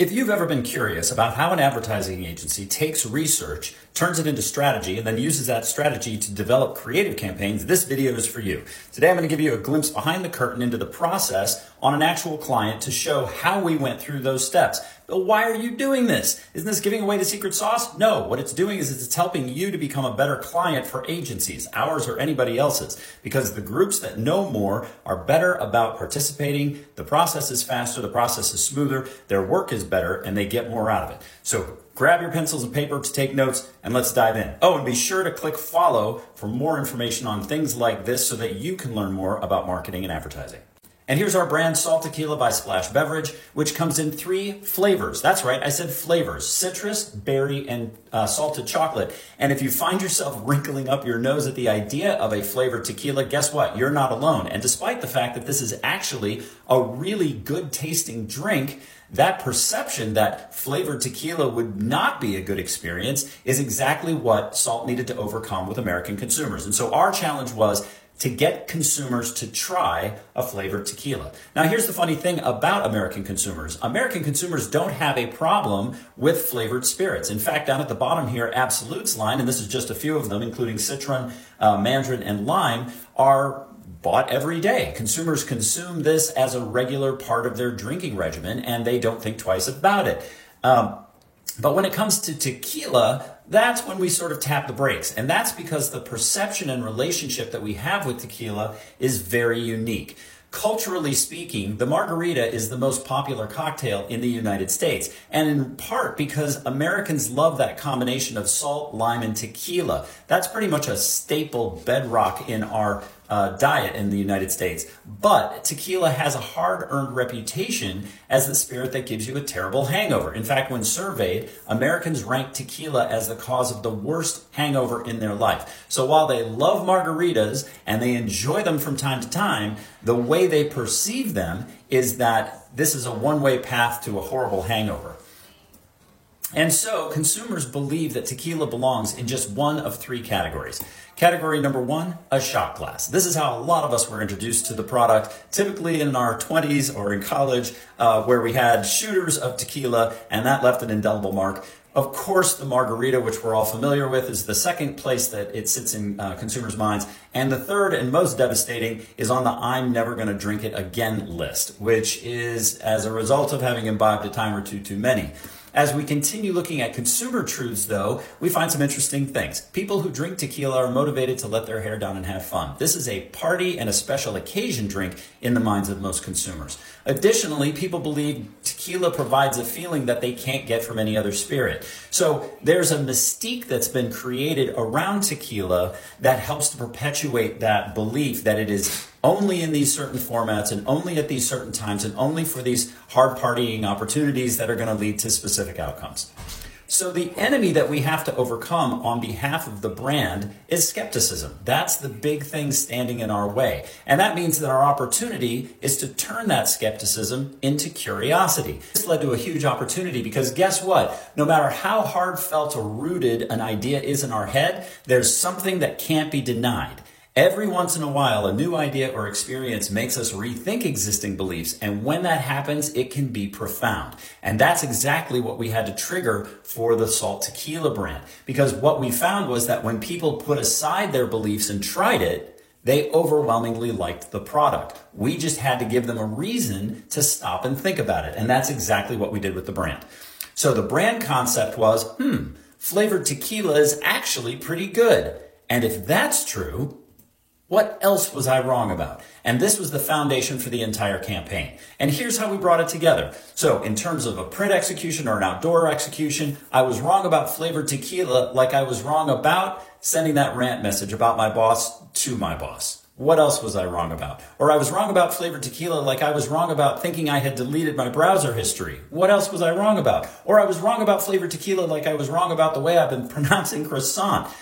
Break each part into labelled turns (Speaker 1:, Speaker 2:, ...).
Speaker 1: If you've ever been curious about how an advertising agency takes research, turns it into strategy, and then uses that strategy to develop creative campaigns, this video is for you. Today I'm going to give you a glimpse behind the curtain into the process on an actual client to show how we went through those steps. Why are you doing this? Isn't this giving away the secret sauce? No, what it's doing is it's helping you to become a better client for agencies, ours or anybody else's, because the groups that know more are better about participating. The process is faster, the process is smoother, their work is better, and they get more out of it. So grab your pencils and paper to take notes and let's dive in. Oh, and be sure to click follow for more information on things like this so that you can learn more about marketing and advertising. And here's our brand Salt Tequila by Splash Beverage, which comes in three flavors. That's right, I said flavors citrus, berry, and uh, salted chocolate. And if you find yourself wrinkling up your nose at the idea of a flavored tequila, guess what? You're not alone. And despite the fact that this is actually a really good tasting drink, that perception that flavored tequila would not be a good experience is exactly what Salt needed to overcome with American consumers. And so our challenge was to get consumers to try a flavored tequila. Now, here's the funny thing about American consumers American consumers don't have a problem with flavored spirits. In fact, down at the bottom here, Absolut's line, and this is just a few of them, including citron, uh, mandarin, and lime, are bought every day. Consumers consume this as a regular part of their drinking regimen and they don't think twice about it. Um, but when it comes to tequila, that's when we sort of tap the brakes. And that's because the perception and relationship that we have with tequila is very unique. Culturally speaking, the margarita is the most popular cocktail in the United States, and in part because Americans love that combination of salt, lime, and tequila. That's pretty much a staple bedrock in our uh, diet in the United States. But tequila has a hard earned reputation as the spirit that gives you a terrible hangover. In fact, when surveyed, Americans rank tequila as the cause of the worst hangover in their life. So while they love margaritas and they enjoy them from time to time, the way they perceive them is that this is a one way path to a horrible hangover. And so consumers believe that tequila belongs in just one of three categories. Category number one, a shot glass. This is how a lot of us were introduced to the product, typically in our 20s or in college, uh, where we had shooters of tequila, and that left an indelible mark. Of course, the margarita, which we're all familiar with, is the second place that it sits in uh, consumers' minds. And the third and most devastating is on the I'm never going to drink it again list, which is as a result of having imbibed a time or two too many. As we continue looking at consumer truths, though, we find some interesting things. People who drink tequila are motivated to let their hair down and have fun. This is a party and a special occasion drink in the minds of most consumers. Additionally, people believe tequila provides a feeling that they can't get from any other spirit. So there's a mystique that's been created around tequila that helps to perpetuate that belief that it is only in these certain formats and only at these certain times and only for these hard partying opportunities that are going to lead to specific outcomes. So, the enemy that we have to overcome on behalf of the brand is skepticism. That's the big thing standing in our way. And that means that our opportunity is to turn that skepticism into curiosity. This led to a huge opportunity because guess what? No matter how heartfelt or rooted an idea is in our head, there's something that can't be denied. Every once in a while, a new idea or experience makes us rethink existing beliefs. And when that happens, it can be profound. And that's exactly what we had to trigger for the Salt Tequila brand. Because what we found was that when people put aside their beliefs and tried it, they overwhelmingly liked the product. We just had to give them a reason to stop and think about it. And that's exactly what we did with the brand. So the brand concept was, hmm, flavored tequila is actually pretty good. And if that's true, what else was I wrong about? And this was the foundation for the entire campaign. And here's how we brought it together. So, in terms of a print execution or an outdoor execution, I was wrong about flavored tequila, like I was wrong about sending that rant message about my boss to my boss. What else was I wrong about? Or I was wrong about flavored tequila, like I was wrong about thinking I had deleted my browser history. What else was I wrong about? Or I was wrong about flavored tequila, like I was wrong about the way I've been pronouncing croissant.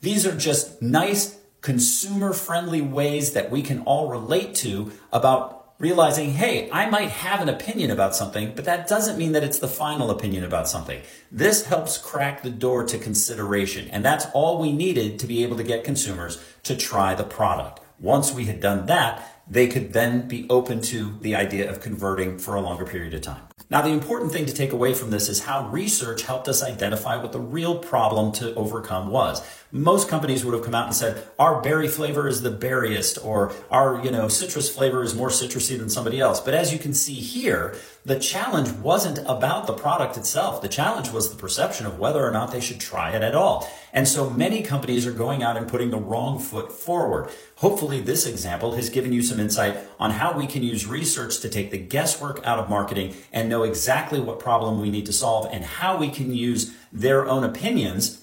Speaker 1: These are just nice consumer friendly ways that we can all relate to about realizing, hey, I might have an opinion about something, but that doesn't mean that it's the final opinion about something. This helps crack the door to consideration. And that's all we needed to be able to get consumers to try the product. Once we had done that, they could then be open to the idea of converting for a longer period of time. Now, the important thing to take away from this is how research helped us identify what the real problem to overcome was. Most companies would have come out and said, our berry flavor is the berriest, or our, you know, citrus flavor is more citrusy than somebody else. But as you can see here, the challenge wasn't about the product itself. The challenge was the perception of whether or not they should try it at all. And so many companies are going out and putting the wrong foot forward. Hopefully this example has given you some insight on how we can use research to take the guesswork out of marketing and know exactly what problem we need to solve and how we can use their own opinions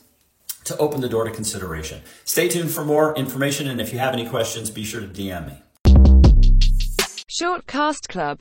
Speaker 1: to open the door to consideration. Stay tuned for more information, and if you have any questions, be sure to DM me.
Speaker 2: Shortcast Club